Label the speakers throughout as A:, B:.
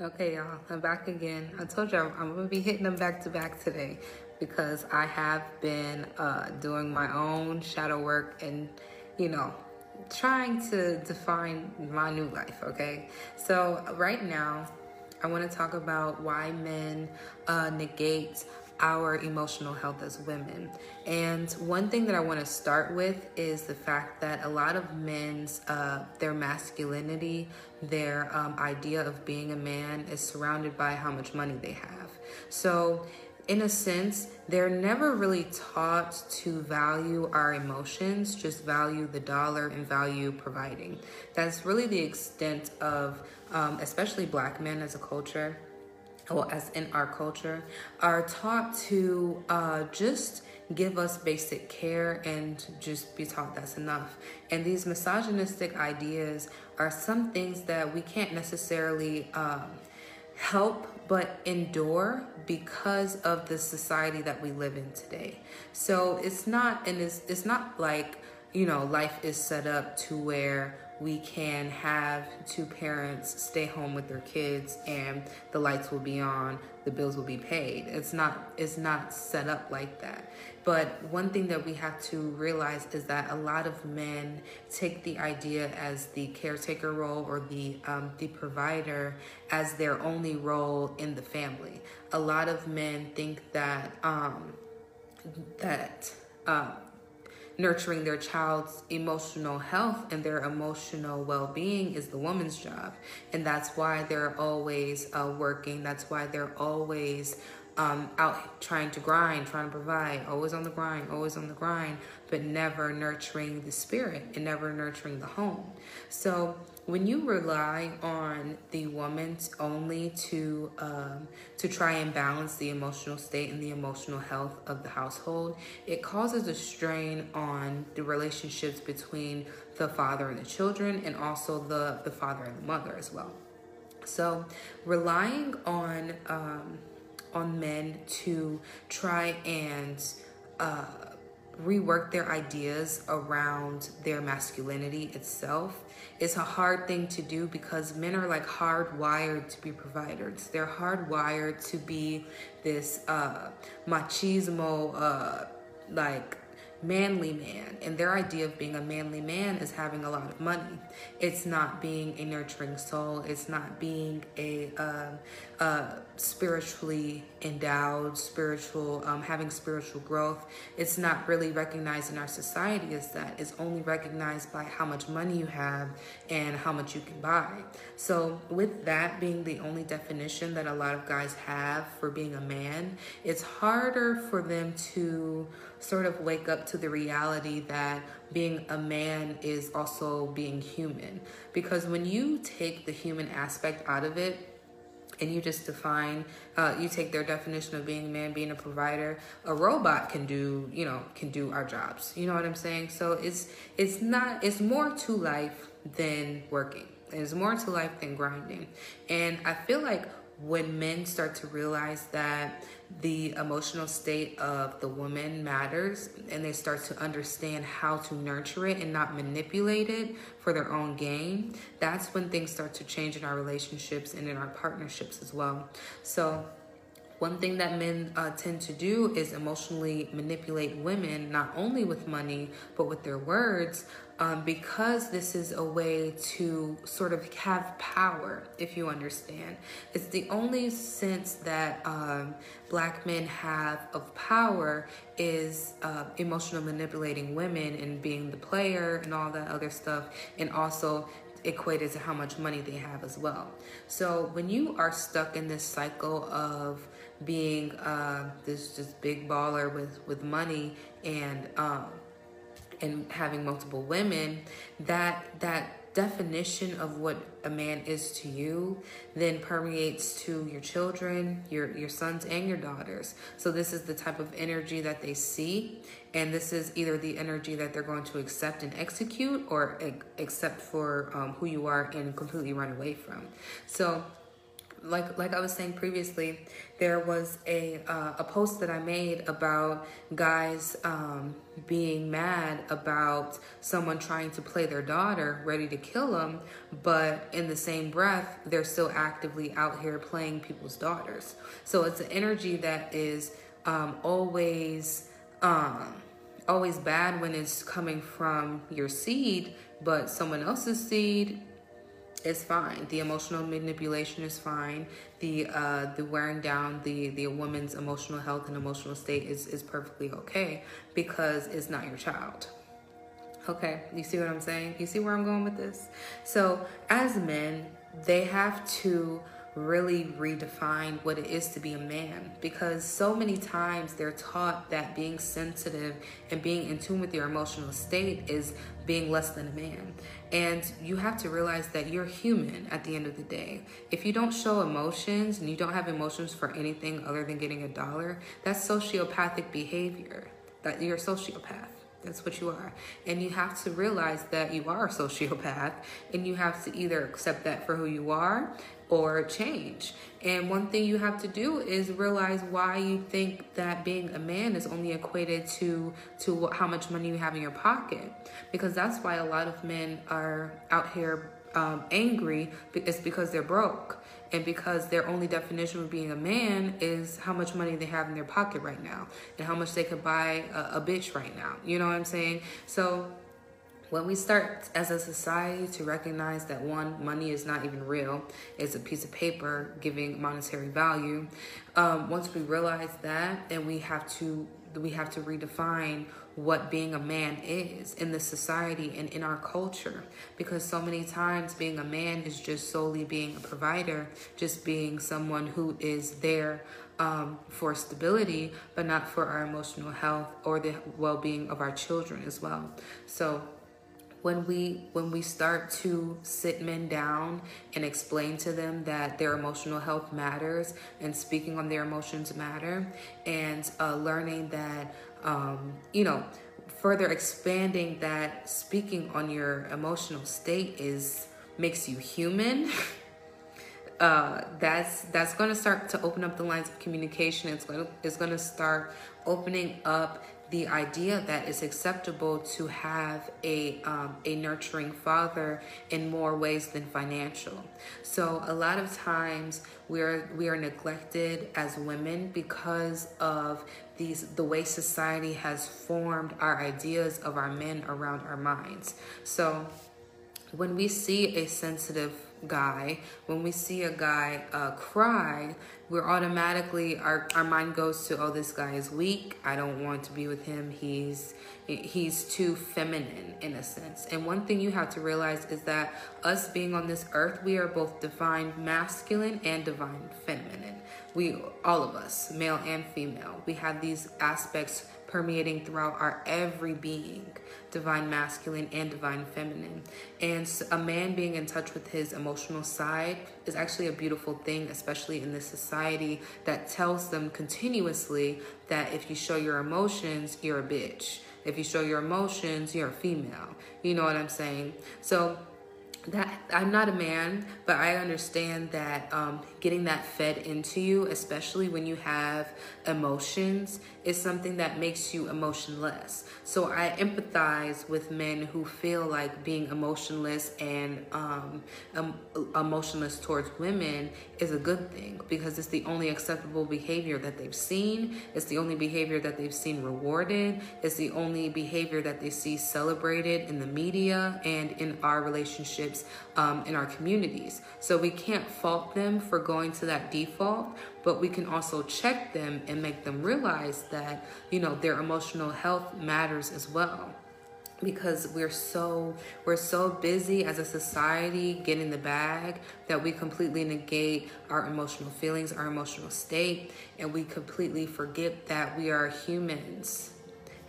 A: Okay, y'all, I'm back again. I told you I'm, I'm gonna be hitting them back to back today because I have been uh, doing my own shadow work and, you know, trying to define my new life. Okay, so right now, I want to talk about why men uh, negate our emotional health as women. And one thing that I want to start with is the fact that a lot of men's, uh, their masculinity, their um, idea of being a man is surrounded by how much money they have. So, in a sense, they're never really taught to value our emotions, just value the dollar and value providing. That's really the extent of, um, especially black men as a culture well, as in our culture, are taught to uh, just give us basic care and just be taught that's enough. And these misogynistic ideas are some things that we can't necessarily um, help but endure because of the society that we live in today. So it's not, and it's, it's not like, you know, life is set up to where we can have two parents stay home with their kids and the lights will be on the bills will be paid. It's not it's not set up like that. But one thing that we have to realize is that a lot of men take the idea as the caretaker role or the um, the provider as their only role in the family. A lot of men think that um, that um, nurturing their child's emotional health and their emotional well-being is the woman's job. And that's why they're always uh, working. That's why they're always um, out trying to grind trying to provide. Always on the grind always on the grind but never nurturing the spirit and never nurturing the home. So when you rely on the woman only to um, to try and balance the emotional state and the emotional health of the household, it causes a strain on the relationships between the father and the children, and also the the father and the mother as well. So, relying on um, on men to try and uh, rework their ideas around their masculinity itself. It's a hard thing to do because men are like hardwired to be providers. They're hardwired to be this uh machismo uh like manly man. And their idea of being a manly man is having a lot of money. It's not being a nurturing soul. It's not being a uh, spiritually endowed, spiritual, um, having spiritual growth. It's not really recognized in our society as that. It's only recognized by how much money you have and how much you can buy. So, with that being the only definition that a lot of guys have for being a man, it's harder for them to sort of wake up to the reality that being a man is also being human. Because when you take the human aspect out of it, and you just define uh, you take their definition of being a man being a provider a robot can do you know can do our jobs. You know what i'm saying? So it's it's not it's more to life than working. It's more to life than grinding. And i feel like when men start to realize that the emotional state of the woman matters and they start to understand how to nurture it and not manipulate it for their own gain, that's when things start to change in our relationships and in our partnerships as well. So, one thing that men uh, tend to do is emotionally manipulate women, not only with money, but with their words, um, because this is a way to sort of have power, if you understand. It's the only sense that um, black men have of power is uh, emotional manipulating women and being the player and all that other stuff, and also equated to how much money they have as well. So when you are stuck in this cycle of being uh, this just big baller with with money and um, and having multiple women, that that definition of what a man is to you then permeates to your children, your your sons and your daughters. So this is the type of energy that they see and this is either the energy that they're going to accept and execute or accept for um, who you are and completely run away from. So like like I was saying previously, there was a uh, a post that I made about guys um, being mad about someone trying to play their daughter, ready to kill them, but in the same breath, they're still actively out here playing people's daughters. So it's an energy that is um, always um, always bad when it's coming from your seed, but someone else's seed is fine. The emotional manipulation is fine. The uh, the wearing down the the woman's emotional health and emotional state is is perfectly okay because it's not your child. Okay, you see what I'm saying? You see where I'm going with this? So as men, they have to really redefine what it is to be a man because so many times they're taught that being sensitive and being in tune with your emotional state is being less than a man. And you have to realize that you're human at the end of the day. If you don't show emotions and you don't have emotions for anything other than getting a dollar, that's sociopathic behavior. That you're a sociopath. That's what you are. And you have to realize that you are a sociopath and you have to either accept that for who you are or change. And one thing you have to do is realize why you think that being a man is only equated to to how much money you have in your pocket. Because that's why a lot of men are out here um, angry. It's because they're broke. And because their only definition of being a man is how much money they have in their pocket right now and how much they could buy a, a bitch right now. You know what I'm saying? So when we start as a society to recognize that one, money is not even real, it's a piece of paper giving monetary value. Um, once we realize that, and we have to we have to redefine what being a man is in this society and in our culture. Because so many times being a man is just solely being a provider just being someone who is there um, for stability but not for our emotional health or the well-being of our children as well. So when we when we start to sit men down and explain to them that their emotional health matters and speaking on their emotions matter and uh, learning that um, you know further expanding that speaking on your emotional state is makes you human. Uh, that's that's going to start to open up the lines of communication. It's going to it's going to start opening up the idea that it's acceptable to have a um, a nurturing father in more ways than financial. So a lot of times we are we are neglected as women because of these the way society has formed our ideas of our men around our minds. So when we see a sensitive guy, when we see a guy uh, cry, we're automatically our, our mind goes to oh this guy is weak. I don't want to be with him. He's he's too feminine in a sense. And one thing you have to realize is that us being on this earth we are both divine masculine and divine feminine. We all of us male and female we have these aspects permeating throughout our every being divine masculine and divine feminine. And a man being in touch with his emotional side is actually a beautiful thing, especially in this society that tells them continuously that if you show your emotions, you're a bitch. If you show your emotions, you're a female. You know what I'm saying? So that I'm not a man, but I understand that um, getting that fed into you, especially when you have emotions, is something that makes you emotionless. So I empathize with men who feel like being emotionless and um, um, emotionless towards women is a good thing because it's the only acceptable behavior that they've seen. It's the only behavior that they've seen rewarded. It's the only behavior that they see celebrated in the media and in our relationships um, in our communities. So we can't fault them for going to that default, but we can also check them and make them realize that, you know, their emotional health matters as well. Because we're so we're so busy as a society getting the bag that we completely negate our emotional feelings our emotional state and we completely forget that we are humans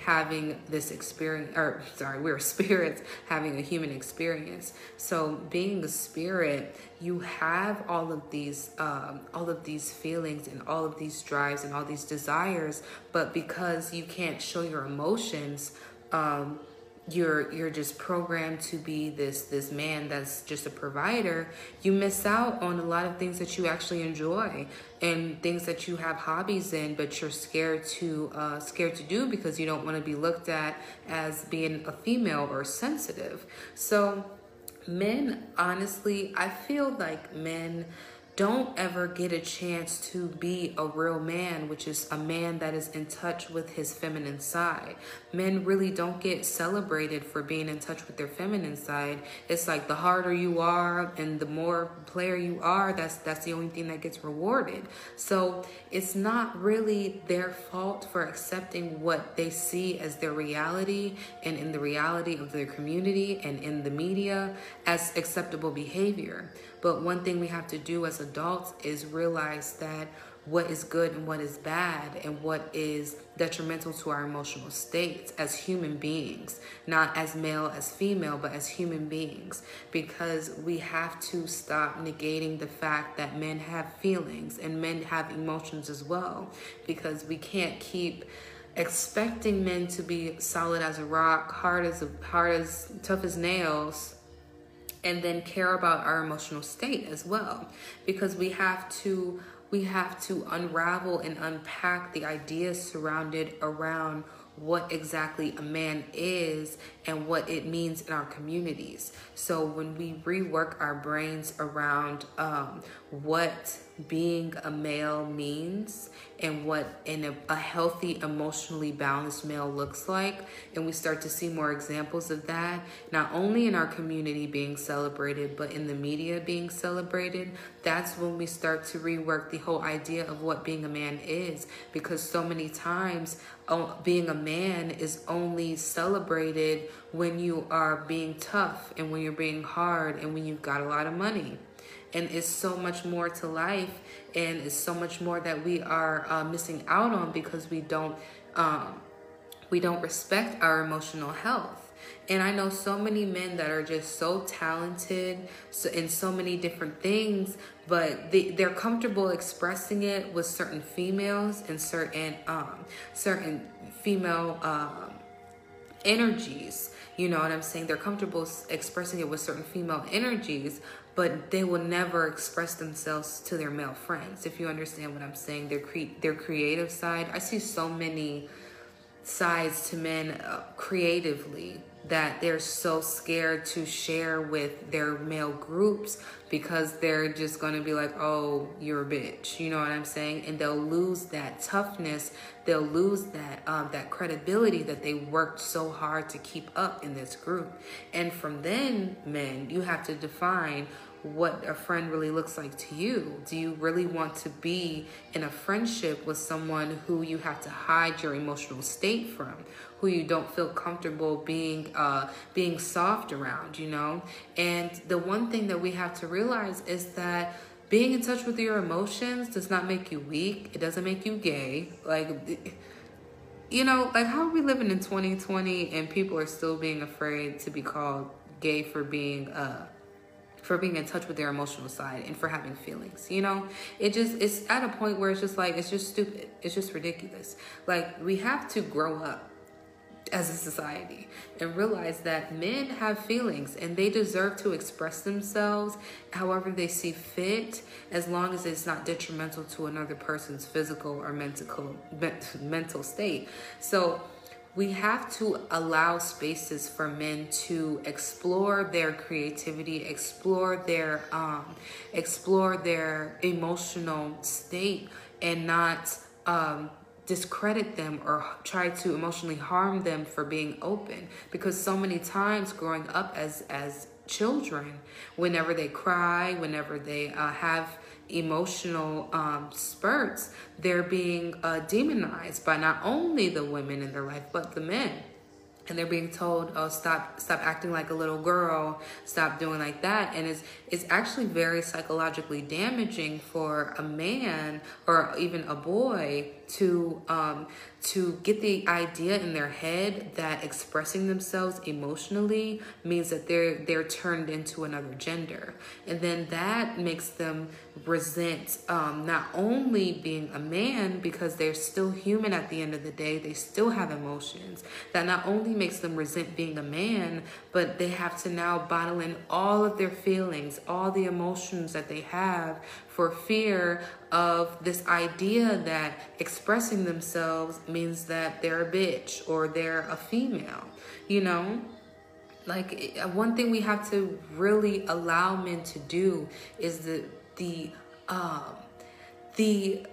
A: having this experience or sorry we're spirits having a human experience. So being a spirit you have all of these um, all of these feelings and all of these drives and all these desires but because you can't show your emotions um, you're you're just programmed to be this this man that's just a provider you miss out on a lot of things that you actually enjoy and things that you have hobbies in but you're scared to uh, scared to do because you don't want to be looked at as being a female or sensitive. So men honestly i feel like men don't ever get a chance to be a real man, which is a man that is in touch with his feminine side. Men really don't get celebrated for being in touch with their feminine side. It's like the harder you are and the more player you are, that's that's the only thing that gets rewarded. So it's not really their fault for accepting what they see as their reality and in the reality of their community and in the media as acceptable behavior. But one thing we have to do as adults is realize that what is good and what is bad and what is detrimental to our emotional states as human beings, not as male as female, but as human beings, because we have to stop negating the fact that men have feelings and men have emotions as well, because we can't keep expecting men to be solid as a rock, hard as a, hard as tough as nails and then care about our emotional state as well. Because we have to we have to unravel and unpack the ideas surrounded around what exactly a man is and what it means in our communities. So when we rework our brains around um, what being a male means and what in a, a, healthy emotionally balanced male looks like and we start to see more examples of that not only in our community being celebrated but in the media being celebrated that's when we start to rework the whole idea of what being a man is because so many times oh, being a man is only celebrated when you are being tough and when you're being hard and when you've got a lot of money. And it's so much more to life and it's so much more that we are uh, missing out on because we don't um, we don't respect our emotional health. And I know so many men that are just so talented in so many different things, but they, they're comfortable expressing it with certain females and certain um, certain female um, energies. You know what I'm saying? They're comfortable expressing it with certain female energies, but they will never express themselves to their male friends. If you understand what I'm saying, their cre- their creative side. I see so many sides to men uh, creatively that they're so scared to share with their male groups because they're just going to be like, "Oh, you're a bitch." You know what I'm saying? And they'll lose that toughness. They'll lose that um, that credibility that they worked so hard to keep up in this group. And from then, men, you have to define what a friend really looks like to you. Do you really want to be in a friendship with someone who you have to hide your emotional state from, who you don't feel comfortable being uh, being soft around, you know? And the one thing that we have to realize is that being in touch with your emotions does not make you weak. It doesn't make you gay. Like you know, like how are we living in 2020 and people are still being afraid to be called gay for being uh for being in touch with their emotional side and for having feelings you know? It just it's at a point where it's just like it's just stupid. It's just ridiculous. Like we have to grow up as a society and realize that men have feelings and they deserve to express themselves however they see fit as long as it's not detrimental to another person's physical or mental mental state. So we have to allow spaces for men to explore their creativity, explore their um, explore their emotional state, and not um, discredit them or try to emotionally harm them for being open. Because so many times growing up as as children, whenever they cry, whenever they uh, have emotional um, spurts, they're being uh, demonized by not only the women in their life, but the men. And they're being told, "Oh, stop! Stop acting like a little girl. Stop doing like that." And it's it's actually very psychologically damaging for a man or even a boy to um, to get the idea in their head that expressing themselves emotionally means that they're they're turned into another gender, and then that makes them resent um, not only being a man because they're still human at the end of the day, they still have emotions. That not only makes them resent being a man, but they have to now bottle in all of their feelings, all the emotions that they have for fear of this idea that expressing themselves means that they're a bitch or they're a female, you know? Like one thing we have to really allow men to do is the the um the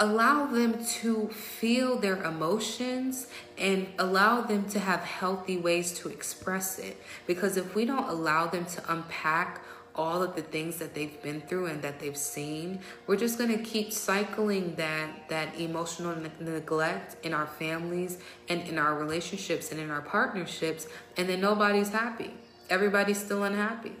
A: allow them to feel their emotions and allow them to have healthy ways to express it because if we don't allow them to unpack all of the things that they've been through and that they've seen we're just going to keep cycling that that emotional ne- neglect in our families and in our relationships and in our partnerships and then nobody's happy. Everybody's still unhappy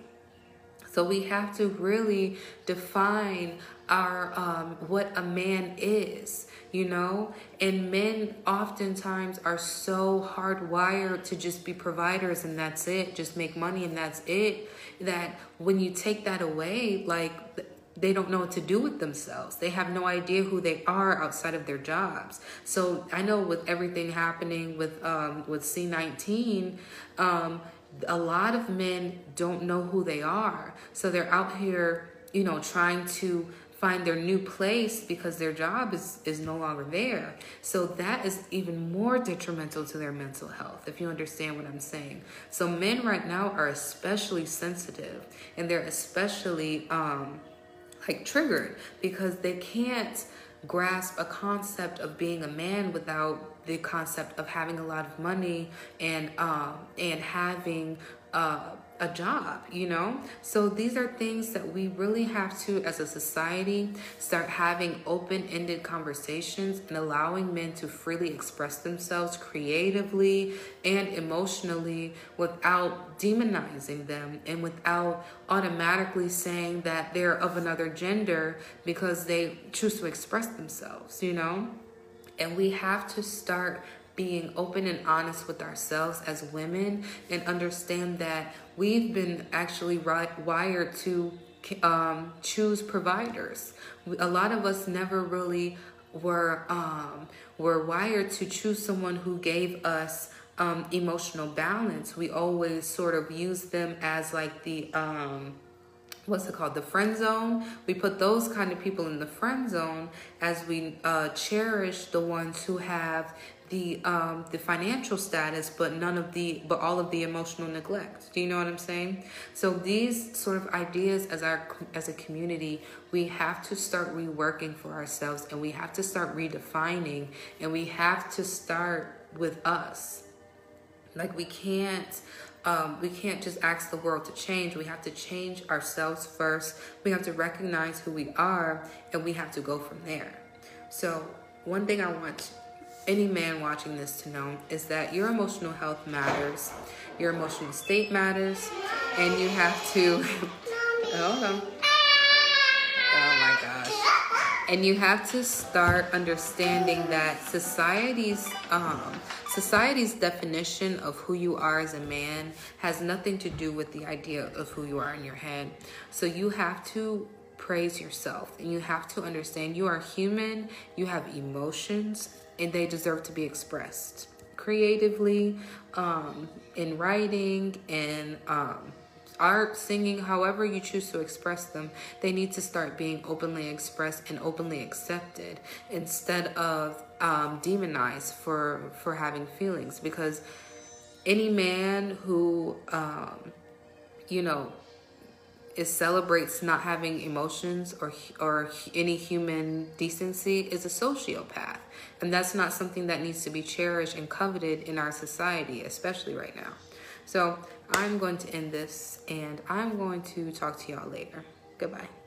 A: so we have to really define our um, what a man is you know? And men oftentimes are so hardwired to just be providers and that's it just make money and that's it that when you take that away like they don't know what to do with themselves. They have no idea who they are outside of their jobs. So i know with everything happening with um, with c19 um, a lot of men don't know who they are so they're out here you know trying to find their new place because their job is, is no longer there. So that is even more detrimental to their mental health, if you understand what I'm saying. So men right now are especially sensitive and they're especially um, like triggered because they can't grasp a concept of being a man without the concept of having a lot of money and um, and having uh, a job, you know? So these are things that we really have to, as a society, start having open ended conversations and allowing men to freely express themselves creatively and emotionally without demonizing them and without automatically saying that they're of another gender because they choose to express themselves, you know? And we have to start being open and honest with ourselves as women and understand that we've been actually wired to um, choose providers. A lot of us never really were um, were wired to choose someone who gave us um, emotional balance. We always sort of use them as like the um, what's it called the friend zone we put those kind of people in the friend zone as we uh, cherish the ones who have the um, the financial status, but none of the but all of the emotional neglect. Do you know what I'm saying? So these sort of ideas as our as a community, we have to start reworking for ourselves, and we have to start redefining, and we have to start with us. Like we can't. Um, we can't just ask the world to change. We have to change ourselves first. We have to recognize who we are, and we have to go from there. So, one thing I want any man watching this to know is that your emotional health matters, your emotional state matters, and you have to. Oh my gosh. And you have to start understanding that society's um, society's definition of who you are as a man has nothing to do with the idea of who you are in your head. So you have to praise yourself and you have to understand you are human, you have emotions, and they deserve to be expressed creatively, um, in writing, in um, art, singing, however you choose to express them, they need to start being openly expressed and openly accepted instead of um, demonized for for having feelings. Because any man who, um, you know, it celebrates not having emotions or or any human decency is a sociopath. And that's not something that needs to be cherished and coveted in our society especially right now. So i'm going to end this and i'm going to talk to y'all later. Goodbye